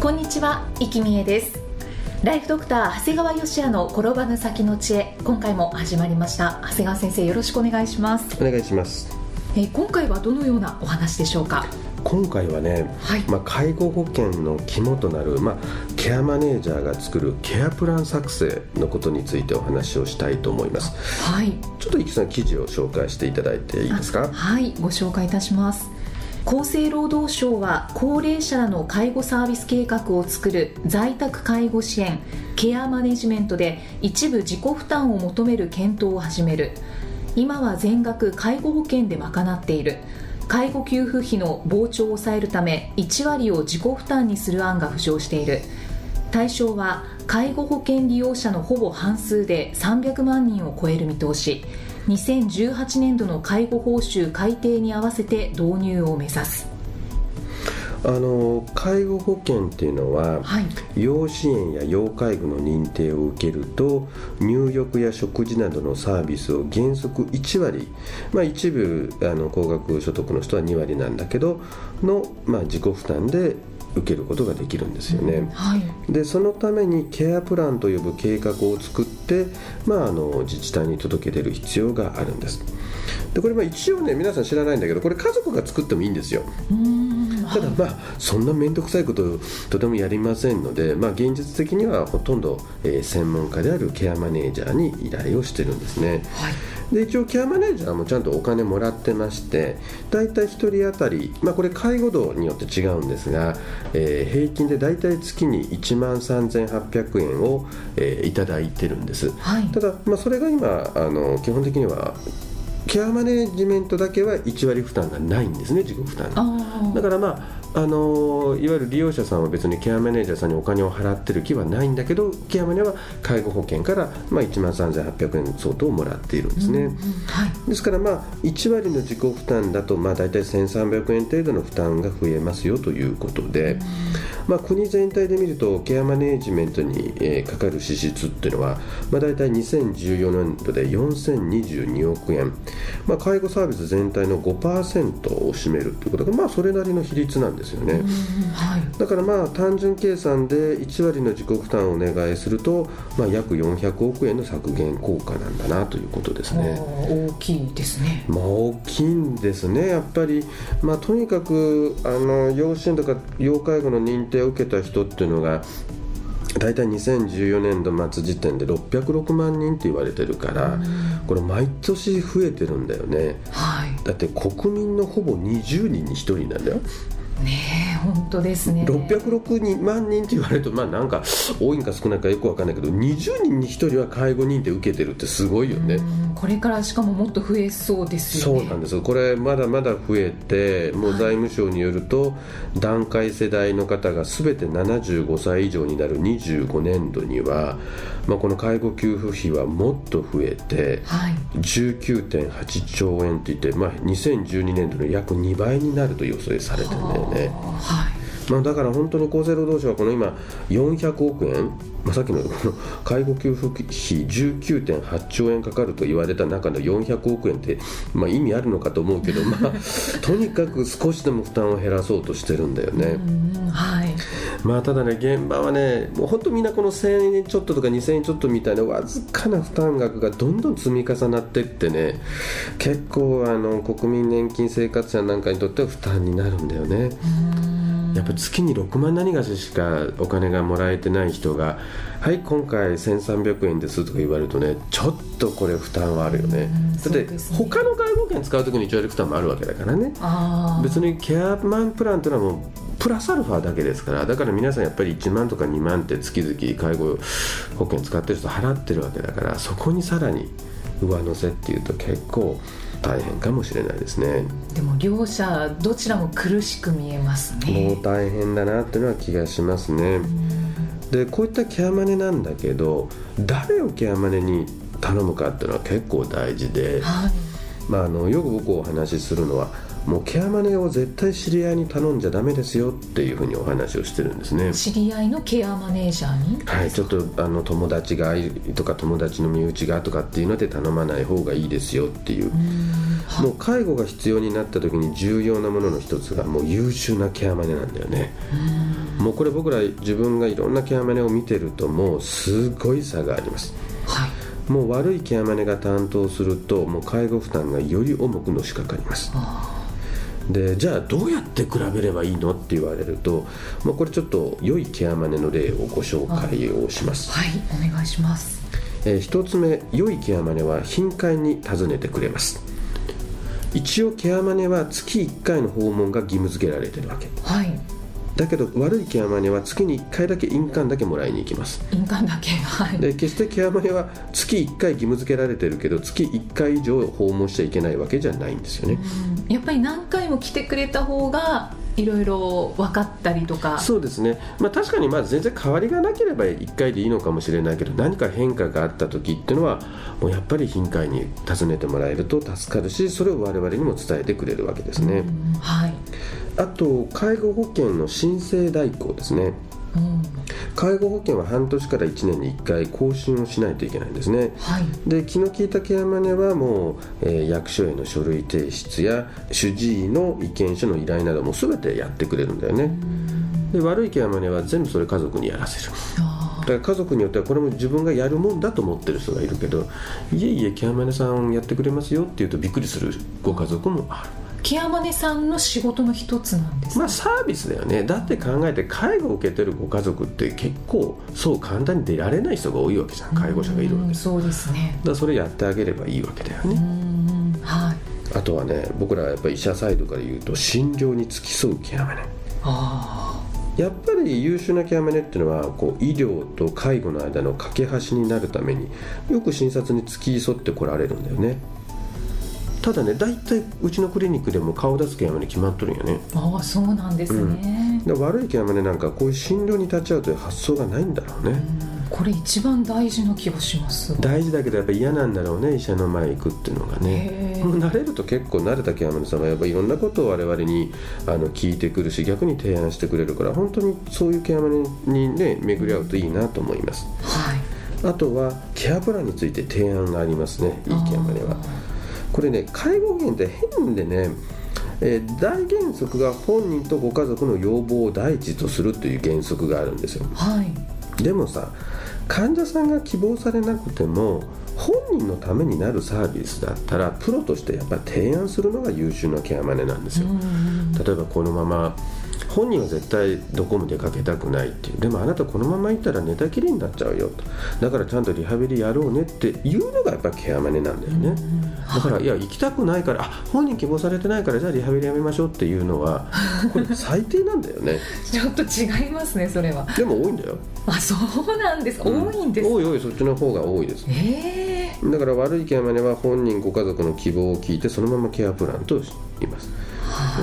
こんにちは、生きみえです。ライフドクター長谷川芳也の転ばぬ先の知恵今回も始まりました。長谷川先生よろしくお願いします。お願いします。えー今回はどのようなお話でしょうか？今回はね、はい。まあ、介護保険の肝となる、まあ、ケアマネージャーが作るケアプラン作成のことについてお話をしたいと思います。はい。ちょっと生きさん記事を紹介していただいていいですか？はい。ご紹介いたします厚生労働省は高齢者らの介護サービス計画を作る在宅介護支援ケアマネジメントで一部自己負担を求める検討を始める。今は全額介護保険で賄っている。介護給付費の膨張を抑えるため1割を自己負担にする案が浮上している。対象は介護保険利用者のほぼ半数で300万人を超える見通し。2018年度の介護報酬改定に合わせて導入を目指す。あの介護保険っていうのは、はい。要支援や要介護の認定を受けると入浴や食事などのサービスを原則1割、まあ、一部あの高額所得の人は2割なんだけどの、まあ、自己負担で受けることができるんですよね。はい。でそのためにケアプランと呼ぶ計画を作って、まあ、あの自治体に届け出る必要があるんです。でこれまあ一応ね皆さん知らないんだけどこれ家族が作ってもいいんですよ。ただまあそんな面倒くさいこととてもやりませんので、まあ、現実的にはほとんど、えー専門家であるケアマネージャーに依頼をしてるんですね。はいで一応ケアマネージャーもちゃんとお金もらってまして大体1人当たり、まあ、これ介護度によって違うんですが、えー平均で大体月に1万3800円を、えーいただいてるんです。はい。ただ、まあ、それが今あの基本的にはケアマネジメントだけは1割負担がないんですね自己負担だからまああのいわゆる利用者さんは別にケアマネージャーさんにお金を払ってる気はないんだけどケアマネは介護保険から、まあ、1万3800円相当をもらっているんですね、うんはい。ですからまあ1割の自己負担だとまあ大体1300円程度の負担が増えますよということで、まあ、国全体で見るとケアマネージメントに、えーかかる支出っていうのは、まあ、大体2014年度で4022億円、まあ、介護サービス全体の5%を占めるということがまあそれなりの比率なんですよね。うんはいだからまあ単純計算で1割の自己負担をお願いすると、まあ、約400億円の削減効果なんだなということですね。大きいですねまあ、大きいんですね、やっぱり、まあ、とにかくあの養子縁とか要介護の認定を受けた人っていうのが、大体2014年度末時点で606万人って言われてるから、これ、毎年増えてるんだよね、はい。だって国民のほぼ20人に1人なんだよ、ねえ本当ですね。606万人って言われると、まあなんか多いんか少ないかよくわかんないけど、20人に1人は介護認定受けてるってすごいよね。うん。これからしかももっと増えそうですよね。そうなんですこれまだまだ増えてもう財務省によると、団塊世代の方が全て75歳以上になる25年度には、まあ、この介護給付費はもっと増えてはい。19.8兆円っていって、まあ、2012年度の約2倍になると予想されてるんだよね。はいまあ、だから本当に厚生労働省はこの今400億円、まあ、さっきのこ の介護給付費19.8兆円かかると言われた中の400億円って、まあ、意味あるのかと思うけど、まあ、とにかく少しでも負担を減らそうとしてるんだよね。うんはいまあただね現場はねもう本当みんなこの1000円ちょっととか2000円ちょっとみたいなわずかな負担額がどんどん積み重なってってね結構あの国民年金生活者なんかにとっては負担になるんだよね。やっぱり月に6万何がししかお金がもらえてない人が「はい今回1300円です」とか言われるとねちょっとこれ負担はあるよね。うんだって他の介護保険使う時に1割負担もあるわけだからね。別にケアマンプランというのはもうプラスアルファだけですからだから皆さんやっぱり1万とか2万って月々介護保険使ってる人払ってるわけだからそこにさらに上乗せっていうと結構大変かもしれないですね。でも両者どちらも苦しく見えますね。もう大変だなっていうのは気がしますね。でこういったケアマネなんだけど誰をケアマネに頼むかっていうのは結構大事で、はい。まあ、あのよく僕お話しするのはもうケアマネを絶対知り合いに頼んじゃダメですよっていうふうにお話をしてるんですね。知り合いのケアマネージャーに？はい、ちょっとあの友達がとか友達の身内がとかっていうので頼まない方がいいですよっていう。はもう介護が必要になった時に重要なものの一つがもう優秀なケアマネなんだよね。もうこれ僕ら自分がいろんなケアマネを見てるともうすごい差があります。はい。もう悪いケアマネが担当するともう介護負担がより重くのしかかります。あでじゃあどうやって比べればいいのって言われると、まあ、これちょっと良いケアマネの例をご紹介をします、はいお願いします。えー一つ目良いケアマネは頻回に訪ねてくれます。一応ケアマネは月1回の訪問が義務付けられてるわけ。はいだけど悪いケアマネは月に1回だけ印鑑だけもらいに行きます。印鑑だけはい。で決してケアマネは月1回義務付けられてるけど月1回以上訪問しちゃいけないわけじゃないんですよね、やっぱり何回も来てくれた方がいろいろ分かったりとか。そうですね、まあ、確かにまあ全然変わりがなければ1回でいいのかもしれないけど何か変化があった時っていうのはもうやっぱり頻回に訪ねてもらえると助かるしそれを我々にも伝えてくれるわけですね、うん。はい、あと介護保険の申請代行ですね。うん介護保険は半年から1年に1回更新をしないといけないんですね。はい。で気の利いたケアマネはもう、えー役所への書類提出や主治医の意見書の依頼なども全てやってくれるんだよね。で悪いケアマネは全部それ家族にやらせる。あだから家族によってはこれも自分がやるもんだと思ってる人がいるけどいえいえケアマネさんやってくれますよって言うとびっくりするご家族もある。ーケアマネさんの仕事の一つなんですかまあサービスだよね。だって考えて介護を受けてるご家族って結構そう簡単に出られない人が多いわけじゃん。介護者がいるわけそうですね。だそれやってあげればいいわけだようねんはい。あとはね僕らはやっぱり医者サイドから言うと診療に付き添うケアマネあやっぱり優秀なケアマネっていうのはこう医療と介護の間の架け橋になるためによく診察に付き添ってこられるんだよねただね大体うちのクリニックでも顔出すケアマネ決まっとるんよね。ーあーそうなんですね、で悪いケアマネなんかこういう診療に立ち会うという発想がないんだろうね、うん。これ一番大事な気がします。大事だけどやっぱ嫌なんだろうね医者の前行くっていうのがね。もう慣れると結構慣れたケアマネさんはやっぱいろんなことを我々にあの聞いてくるし逆に提案してくれるから本当にそういうケアマネにね巡り合うといいなと思います。はい。あとはケアプランについて提案がありますねいいケアマネはこれね介護保険って変でねえー大原則が本人とご家族の要望を第一とするという原則があるんですよ。はい。でもさ患者さんが希望されなくても本人のためになるサービスだったらプロとしてやっぱ提案するのが優秀なケアマネなんですよ、うん例えばこのまま本人は絶対どこも出かけたくないっていう。でもあなたこのまま行ったら寝たきりになっちゃうよと。だからちゃんとリハビリやろうねっていうのがやっぱケアマネなんだよね、だからい。や行きたくないからあ本人希望されてないからじゃあリハビリやめましょうっていうのは これ最低なんだよね。ちょっと違いますねそれは。でも多いんだよ。あそうなんです、多いんです多い多いそっちの方が多いです。ええ。だから悪いケアマネは本人ご家族の希望を聞いてそのままケアプランと言います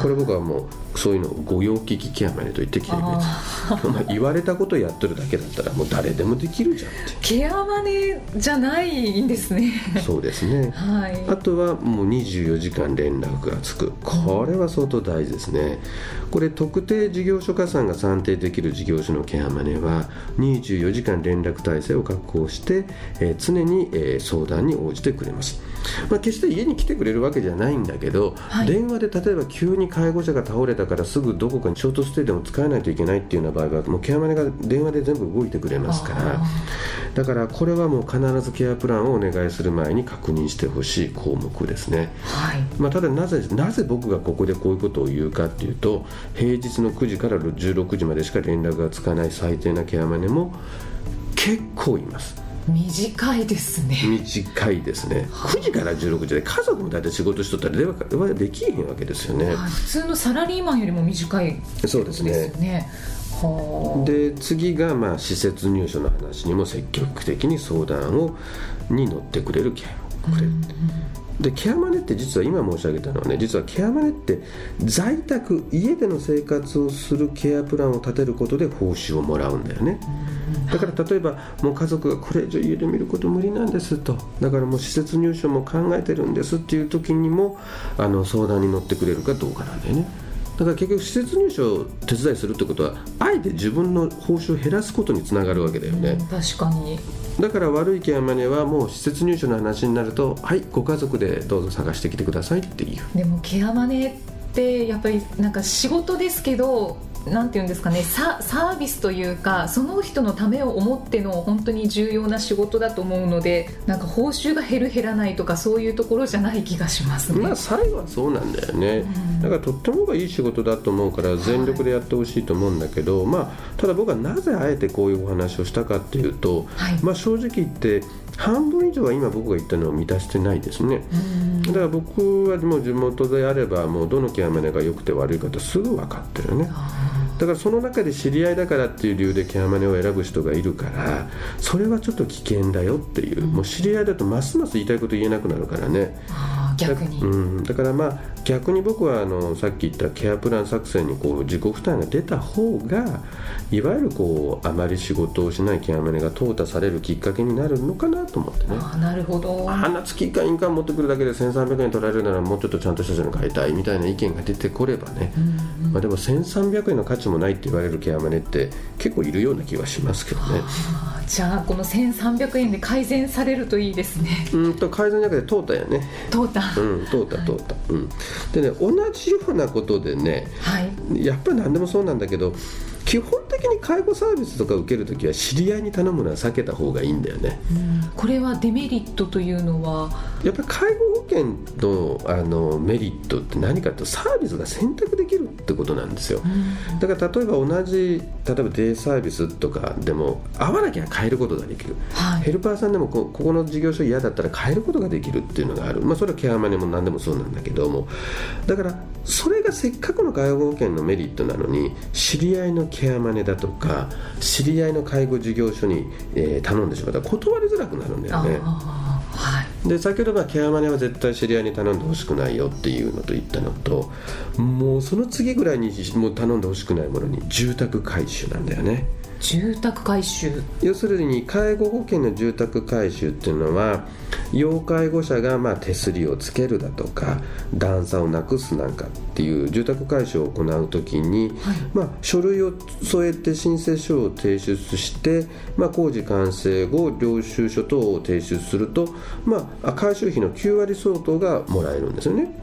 これ僕はもうそういうのを御用聞きケアマネと言ってきてるあお前言われたことやってるだけだったらもう誰でもできるじゃんっケアマネじゃないんですね。てそうですね。はい。あとはもう24時間連絡がつく。これは相当大事ですね。これ特定事業所加算が算定できる事業所のケアマネは24時間連絡体制を確保して、えー常に、えー相談に応じてくれます、まあ、決して家に来てくれるわけじゃないんだけど、はい。電話で例えば急に介護者が倒れたからすぐどこかにショートステイでも使えないといけないっていうような場合はもうケアマネが電話で全部動いてくれますから。あだからこれはもう必ずケアプランをお願いする前に確認してほしい項目ですね、はい。まあ、ただなぜなぜ僕がここでこういうことを言うかっていうと平日の9時から16時までしか連絡がつかない最低なケアマネも結構います短いですね。短いですね。9時から16時で家族も大体仕事しとったら電話はできへんわけですよね。はい。普通のサラリーマンよりも短いそうですね。で次がまあ施設入所の話にも積極的に相談をに乗ってくれるケアこれでケアマネって実は今申し上げたのはね実はケアマネって在宅家での生活をするケアプランを立てることで報酬をもらうんだよねだから例えばもう家族がこれ以上家で見ること無理なんですと。だからもう施設入所も考えてるんですっていう時にもあの相談に乗ってくれるかどうかなんだよね。だから結局施設入所を手伝いするってことはあえて自分の報酬を減らすことにつながるわけだよね、確かに。だから悪いケアマネはもう施設入所の話になるとはいご家族でどうぞ探してきてくださいっていう。でもケアマネってやっぱりなんか仕事ですけどなんていうんですかねササービスというかその人のためを思っての本当に重要な仕事だと思うのでなんか報酬が減る減らないとかそういうところじゃない気がしますね。まあ最後はそうなんだよね、だからとってもいい仕事だと思うから全力でやってほしいと思うんだけど、はい、まあただ僕はなぜあえてこういうお話をしたかっていうと、はい、まあ正直言って半分以上は今僕が言ったのを満たしてないですね。だから僕はもう地元であればもうどの極めが良くて悪いかってすぐ分かってるねだからその中で知り合いだからっていう理由でケアマネを選ぶ人がいるからそれはちょっと危険だよっていう、もう知り合いだとますます言いたいこと言えなくなるからね。逆に。だ,、うん、だからまあ逆に僕はあのさっき言ったケアプラン作戦にこう自己負担が出た方がいわゆるこうあまり仕事をしないケアマネが淘汰されるきっかけになるのかなと思ってね。あなるほど。あんな月1回印鑑持ってくるだけで1300円取られるならもうちょっとちゃんとしたの買いたいみたいな意見が出てこればね、うんうん、まあ、でも1300円の価値もないって言われるケアマネって結構いるような気はしますけどね。じゃあこの1300円で改善されるといいですね。うんと改善じゃなくて淘汰やね。淘汰。うん淘汰淘汰、はい、うん。でね同じようなことでね、はい、やっぱり何でもそうなんだけど基本的に介護サービスとか受けるときは知り合いに頼むのは避けた方がいいんだよね、うん、これはデメリットというのはやっぱり介護保険のあのメリットって何かとサービスが選択できるってことなんですよ、うん、だから例えば同じ例えばデイサービスとかでも会わなきゃ変えることができる、はい、ヘルパーさんでもここの事業所嫌だったら変えることができるっていうのがある、まあ、それはケアマネも何でもそうなんだけども。だからそれがせっかくの介護保険のメリットなのに知り合いのケアマネだとか知り合いの介護事業所に、えー、頼んでしまったら断りづらくなるんだよね。はい、で先ほどまあケアマネは絶対知り合いに頼んでほしくないよっていうのと言ったのともうその次ぐらいにもう頼んでほしくないものに住宅改修なんだよね。住宅改修要するに介護保険の住宅改修っていうのは要介護者がまあ手すりをつけるだとか段差をなくすなんかっていう住宅改修を行う時に、はい、まあ、書類を添えて申請書を提出して、まあ、工事完成後領収書等を提出すると、まあ、改修費の9割相当がもらえるんですよね、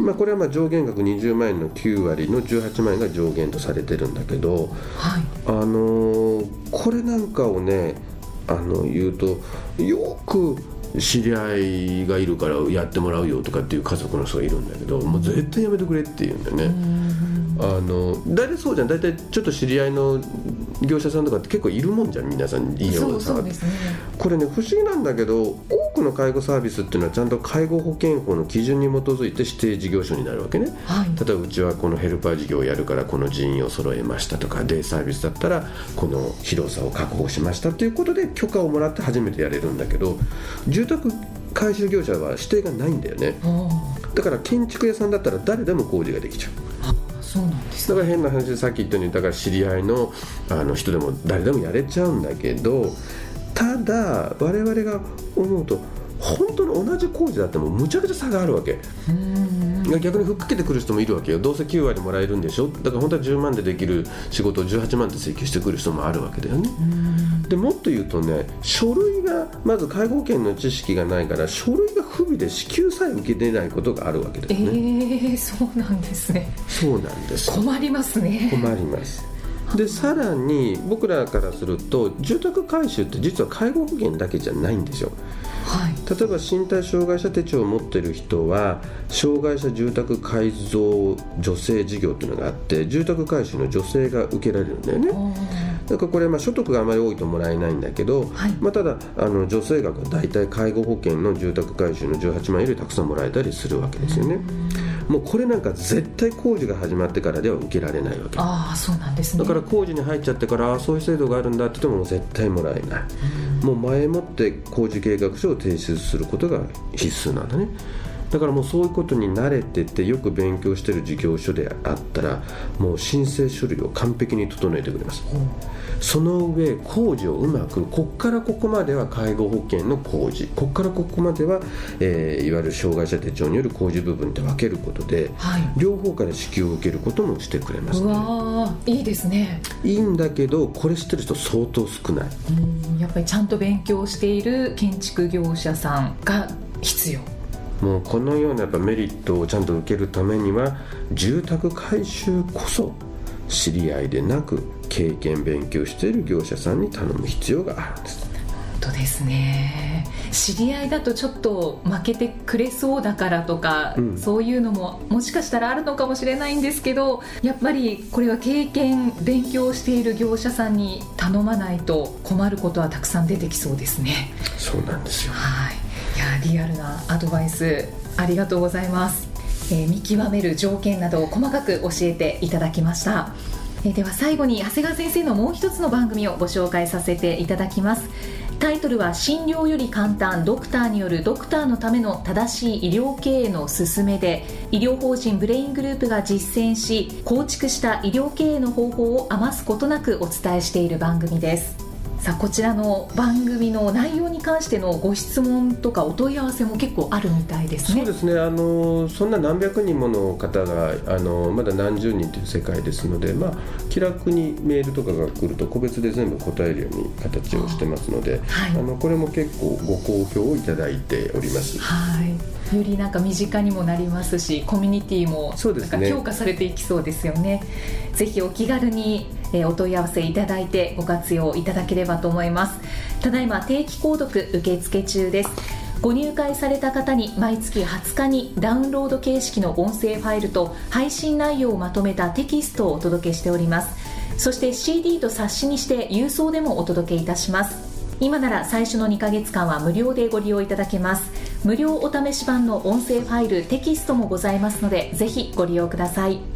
まあ、これはまあ上限額20万円の9割の18万円が上限とされてるんだけど、はい、あのー、これなんかをねあの言うとよく知り合いがいるからやってもらうよとかっていう家族の人がいるんだけどもう絶対やめてくれって言うんだよね。あの大体そうじゃん。大体ちょっと知り合いの業者さんとかって結構いるもんじゃん。皆さんいいようなさ、ね、これね不思議なんだけど多くの介護サービスっていうのはちゃんと介護保険法の基準に基づいて指定事業所になるわけね、はい、例えばうちはこのヘルパー事業をやるからこの人員を揃えましたとかデイサービスだったらこの広さを確保しましたということで許可をもらって初めてやれるんだけど住宅改修業者は指定がないんだよね。だから建築屋さんだったら誰でも工事ができちゃう。そうなんです、ね、だから変な話でさっき言ったようにだから知り合いのあの人でも誰でもやれちゃうんだけどただ我々が思うと本当の同じ工事だってもむちゃくちゃ差があるわけ。逆にふっかけてくる人もいるわけよ。どうせ9割もらえるんでしょ。だから本当は10万でできる仕事を18万で請求してくる人もあるわけだよね。でもっと言うとね書類がまず介護保険の知識がないから書類が不備で支給さえ受けてないことがあるわけですね。えー、そうなんですね。そうなんです。困りますね。困りますでさらに僕らからすると住宅改修って実は介護保険だけじゃないんですよ。はい、例えば身体障害者手帳を持っている人は障害者住宅改造助成事業っていうのがあって住宅改修の助成が受けられるんだよね。だからこれまあ所得があまり多いともらえないんだけど、はい、まあ、ただあの助成額は大体介護保険の住宅改修の18万円よりたくさんもらえたりするわけですよね。もうこれなんか絶対工事が始まってからでは受けられないわけ。ああそうなんですね。だから工事に入っちゃってからそういう制度があるんだって言っても絶対もらえない。もう前もって工事計画書を提出することが必須なんだねだからもうそういうことに慣れててよく勉強してる事業所であったらもう申請書類を完璧に整えてくれます、その上工事をうまくこっからここまでは介護保険の工事。こっからここまでは、えーいわゆる障害者手帳による工事部分って分けることで、はい。両方から支給を受けることもしてくれます、うわーいいですね。いいんだけどこれ知ってる人相当少ない。うんやっぱりちゃんと勉強している建築業者さんが必要もうこのようなやっぱメリットをちゃんと受けるためには住宅改修こそ知り合いでなく経験勉強している業者さんに頼む必要があるんです。本当ですね。知り合いだとちょっと負けてくれそうだからとか、うん。そういうのももしかしたらあるのかもしれないんですけどやっぱりこれは経験勉強している業者さんに頼まないと困ることはたくさん出てきそうですね。そうなんですよ。はい。いやリアルなアドバイスありがとうございます、えー見極める条件などを細かく教えていただきました。えーでは最後に長谷川先生のもう一つの番組をご紹介させていただきます。タイトルは診療より簡単。ドクターによる。ドクターのための正しい医療経営の勧めで。医療法人ブレイングループが実践し構築した医療経営の方法を余すことなくお伝えしている番組です。さあこちらの番組の内容に関してのご質問とかお問い合わせも結構あるみたいですね。そうですね。あのそんな何百人もの方があのまだ何十人という世界ですので、まあ、気楽にメールとかが来ると個別で全部答えるように形をしてますので、はい。あのこれも結構ご好評をいただいております。はい、よりなんか身近にもなりますしコミュニティもそうですね。なんか強化されていきそうですよね。ぜひお気軽に、えーお問い合わせいただいてご活用いただければと思います。ただいま定期購読受付中です。ご入会された方に毎月20日にダウンロード形式の音声ファイルと配信内容をまとめたテキストをお届けしております。そして CD と冊子にして郵送でもお届けいたします。今なら最初の2ヶ月間は無料でご利用いただけます。無料お試し版の音声ファイルテキストもございますのでぜひご利用ください。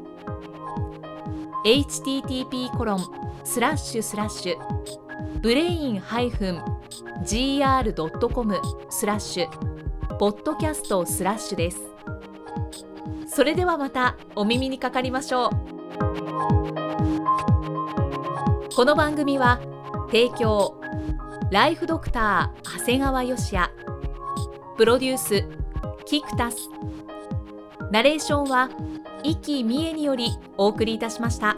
http コロンスラッシュスラッシュブレインハイフン -gr.com スラッシュポッドキャストスラッシュです。それではまたお耳にかかりましょう。この番組は提供ライフドクター長谷川芳也。プロデュースキクタス。ナレーションは生きみえによりお送りいたしました。